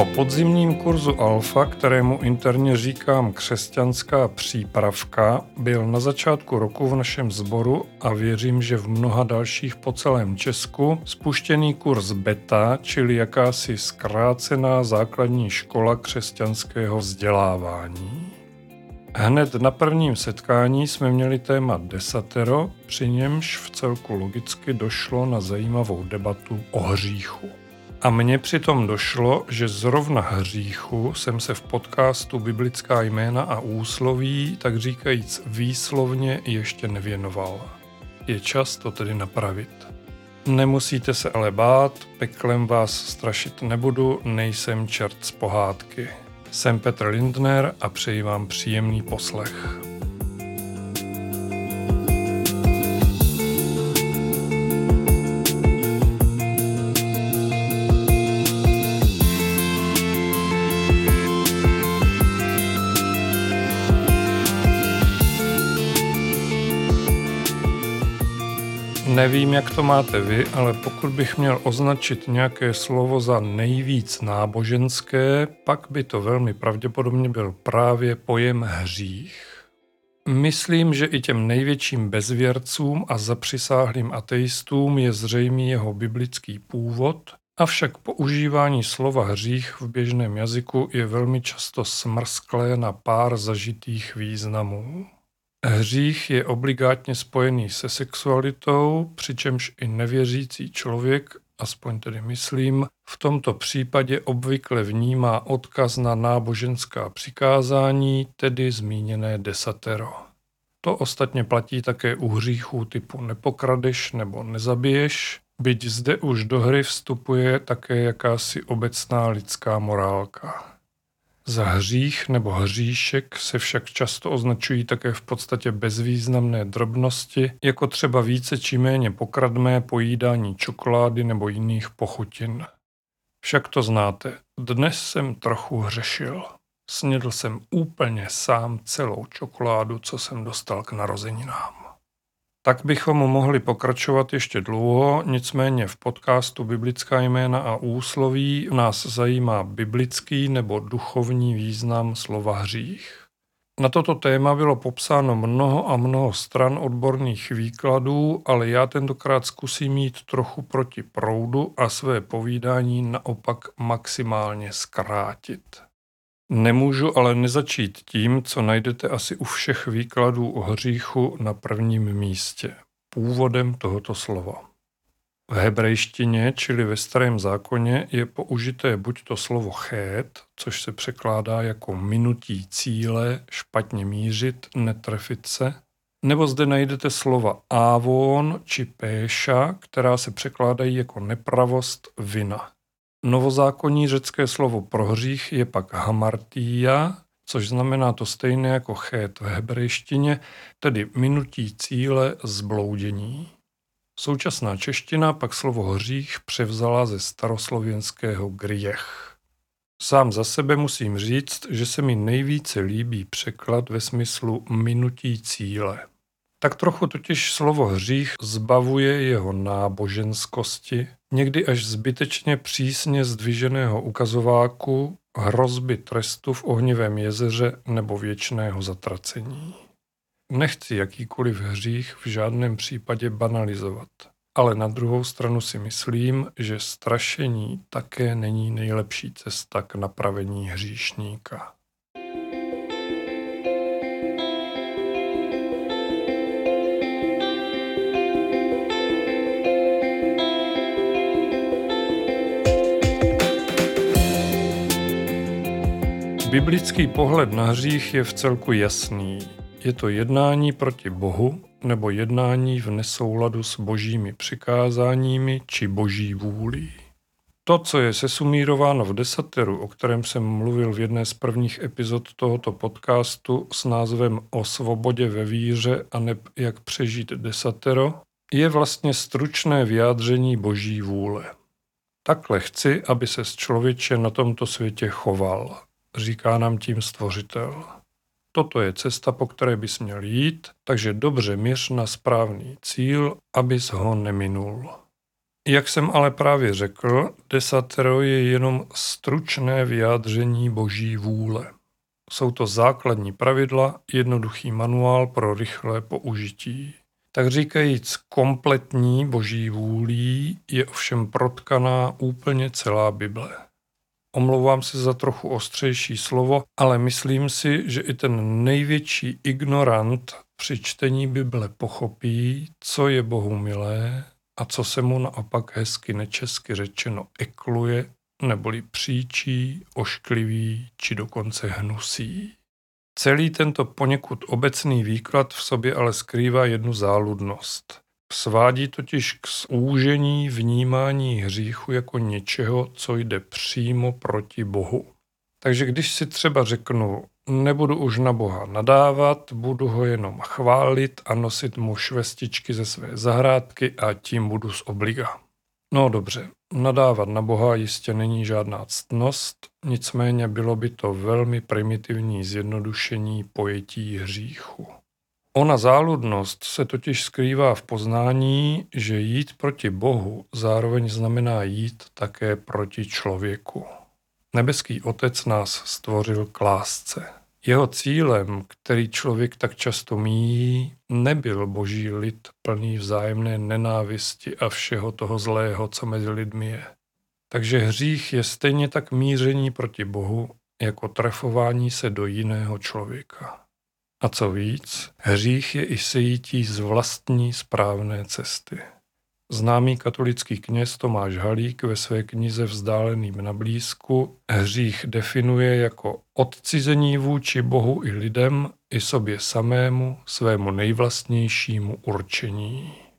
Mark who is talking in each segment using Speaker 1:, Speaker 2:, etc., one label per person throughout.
Speaker 1: Po podzimním kurzu Alfa, kterému interně říkám křesťanská přípravka, byl na začátku roku v našem sboru a věřím, že v mnoha dalších po celém Česku spuštěný kurz Beta, čili jakási zkrácená základní škola křesťanského vzdělávání. Hned na prvním setkání jsme měli téma desatero, při němž v celku logicky došlo na zajímavou debatu o hříchu. A mně přitom došlo, že zrovna hříchu jsem se v podcastu Biblická jména a úsloví, tak říkajíc výslovně, ještě nevěnoval. Je čas to tedy napravit. Nemusíte se ale bát, peklem vás strašit nebudu, nejsem čert z pohádky. Jsem Petr Lindner a přeji vám příjemný poslech. Nevím, jak to máte vy, ale pokud bych měl označit nějaké slovo za nejvíc náboženské, pak by to velmi pravděpodobně byl právě pojem hřích. Myslím, že i těm největším bezvěrcům a zapřisáhlým ateistům je zřejmý jeho biblický původ, avšak používání slova hřích v běžném jazyku je velmi často smrsklé na pár zažitých významů. Hřích je obligátně spojený se sexualitou, přičemž i nevěřící člověk, aspoň tedy myslím, v tomto případě obvykle vnímá odkaz na náboženská přikázání, tedy zmíněné desatero. To ostatně platí také u hříchů typu nepokradeš nebo nezabiješ, byť zde už do hry vstupuje také jakási obecná lidská morálka. Za hřích nebo hříšek se však často označují také v podstatě bezvýznamné drobnosti, jako třeba více či méně pokradmé pojídání čokolády nebo jiných pochutin. Však to znáte, dnes jsem trochu hřešil. Snědl jsem úplně sám celou čokoládu, co jsem dostal k narozeninám. Tak bychom mohli pokračovat ještě dlouho, nicméně v podcastu Biblická jména a úsloví nás zajímá biblický nebo duchovní význam slova hřích. Na toto téma bylo popsáno mnoho a mnoho stran odborných výkladů, ale já tentokrát zkusím jít trochu proti proudu a své povídání naopak maximálně zkrátit. Nemůžu ale nezačít tím, co najdete asi u všech výkladů o hříchu na prvním místě, původem tohoto slova. V hebrejštině, čili ve starém zákoně, je použité buď to slovo chét, což se překládá jako minutí cíle, špatně mířit, netrefit se, nebo zde najdete slova ávon či péša, která se překládají jako nepravost, vina. Novozákonní řecké slovo pro hřích je pak hamartia, což znamená to stejné jako chét v hebrejštině, tedy minutí cíle zbloudění. Současná čeština pak slovo hřích převzala ze staroslověnského griech. Sám za sebe musím říct, že se mi nejvíce líbí překlad ve smyslu minutí cíle. Tak trochu totiž slovo hřích zbavuje jeho náboženskosti, někdy až zbytečně přísně zdviženého ukazováku, hrozby trestu v ohnivém jezeře nebo věčného zatracení. Nechci jakýkoliv hřích v žádném případě banalizovat, ale na druhou stranu si myslím, že strašení také není nejlepší cesta k napravení hříšníka. Biblický pohled na hřích je v celku jasný. Je to jednání proti Bohu nebo jednání v nesouladu s božími přikázáními či boží vůlí. To, co je sesumírováno v desateru, o kterém jsem mluvil v jedné z prvních epizod tohoto podcastu s názvem O svobodě ve víře a neb jak přežít desatero, je vlastně stručné vyjádření boží vůle. Takhle chci, aby se člověče na tomto světě choval říká nám tím stvořitel. Toto je cesta, po které bys měl jít, takže dobře měř na správný cíl, abys ho neminul. Jak jsem ale právě řekl, desatero je jenom stručné vyjádření boží vůle. Jsou to základní pravidla, jednoduchý manuál pro rychlé použití. Tak říkajíc, kompletní boží vůlí je ovšem protkaná úplně celá Bible. Omlouvám se za trochu ostřejší slovo, ale myslím si, že i ten největší ignorant při čtení Bible pochopí, co je Bohu milé a co se mu naopak hezky nečesky řečeno ekluje, neboli příčí, ošklivý či dokonce hnusí. Celý tento poněkud obecný výklad v sobě ale skrývá jednu záludnost. Svádí totiž k zúžení vnímání hříchu jako něčeho, co jde přímo proti Bohu. Takže když si třeba řeknu, nebudu už na Boha nadávat, budu ho jenom chválit a nosit mu švestičky ze své zahrádky a tím budu z obliga. No dobře, nadávat na Boha jistě není žádná ctnost, nicméně bylo by to velmi primitivní zjednodušení pojetí hříchu. Ona záludnost se totiž skrývá v poznání, že jít proti Bohu zároveň znamená jít také proti člověku. Nebeský Otec nás stvořil k lásce. Jeho cílem, který člověk tak často míjí, nebyl boží lid plný vzájemné nenávisti a všeho toho zlého, co mezi lidmi je. Takže hřích je stejně tak míření proti Bohu, jako trefování se do jiného člověka. A co víc, hřích je i sejítí z vlastní správné cesty. Známý katolický kněz Tomáš Halík ve své knize Vzdáleným na blízku hřích definuje jako odcizení vůči Bohu i lidem, i sobě samému, svému nejvlastnějšímu určení.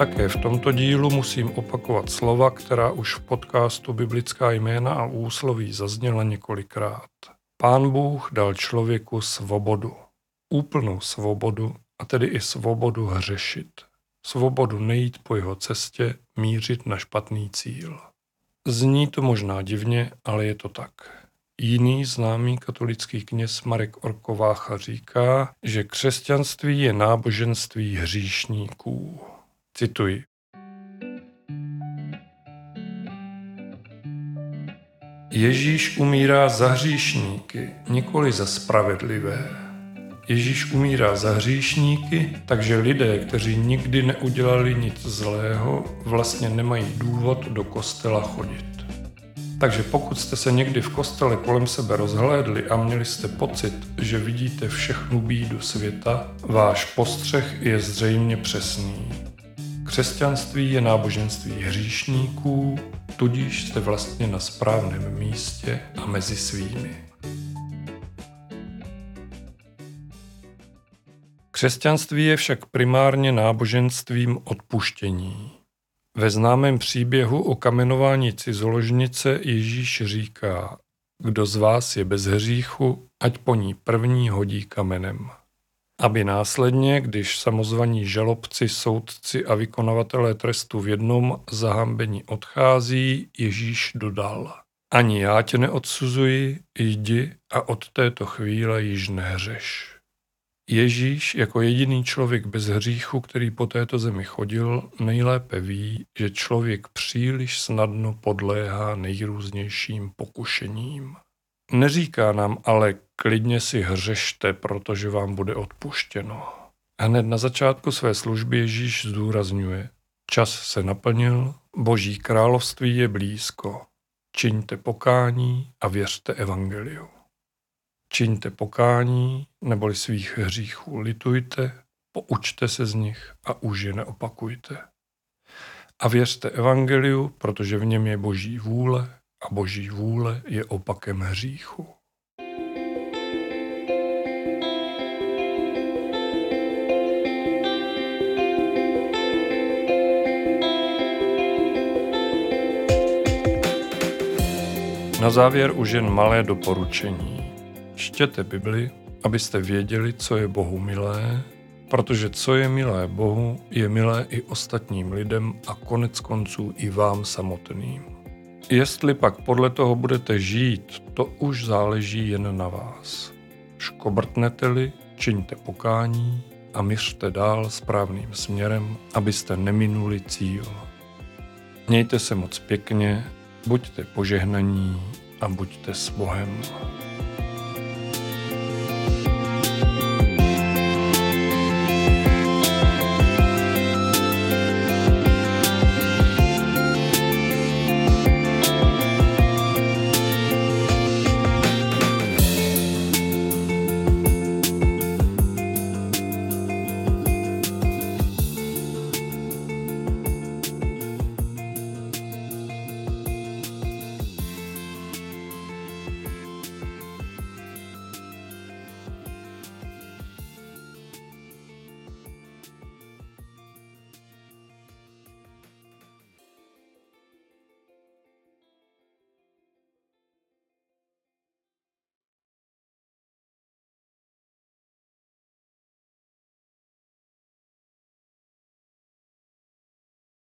Speaker 1: Také v tomto dílu musím opakovat slova, která už v podcastu Biblická jména a úsloví zazněla několikrát. Pán Bůh dal člověku svobodu. Úplnou svobodu, a tedy i svobodu hřešit. Svobodu nejít po jeho cestě, mířit na špatný cíl. Zní to možná divně, ale je to tak. Jiný známý katolický kněz Marek Orkovácha říká, že křesťanství je náboženství hříšníků. Cituji. Ježíš umírá za hříšníky, nikoli za spravedlivé. Ježíš umírá za hříšníky, takže lidé, kteří nikdy neudělali nic zlého, vlastně nemají důvod do kostela chodit. Takže pokud jste se někdy v kostele kolem sebe rozhlédli a měli jste pocit, že vidíte všechnu bídu světa, váš postřeh je zřejmě přesný. Křesťanství je náboženství hříšníků, tudíž jste vlastně na správném místě a mezi svými. Křesťanství je však primárně náboženstvím odpuštění. Ve známém příběhu o kamenování cizoložnice Ježíš říká, kdo z vás je bez hříchu, ať po ní první hodí kamenem aby následně, když samozvaní žalobci, soudci a vykonavatelé trestu v jednom zahambení odchází, Ježíš dodal. Ani já tě neodsuzuji, jdi a od této chvíle již nehřeš. Ježíš jako jediný člověk bez hříchu, který po této zemi chodil, nejlépe ví, že člověk příliš snadno podléhá nejrůznějším pokušením. Neříká nám ale klidně si hřešte, protože vám bude odpuštěno. Hned na začátku své služby Ježíš zdůrazňuje, čas se naplnil, boží království je blízko. Čiňte pokání a věřte evangeliu. Čiňte pokání, neboli svých hříchů litujte, poučte se z nich a už je neopakujte. A věřte evangeliu, protože v něm je boží vůle a boží vůle je opakem hříchu. Na závěr už jen malé doporučení. Čtěte Bibli, abyste věděli, co je Bohu milé, Protože co je milé Bohu, je milé i ostatním lidem a konec konců i vám samotným. Jestli pak podle toho budete žít, to už záleží jen na vás. Škobrtnete-li, čiňte pokání a myřte dál správným směrem, abyste neminuli cíl. Mějte se moc pěkně, buďte požehnaní a buďte s Bohem.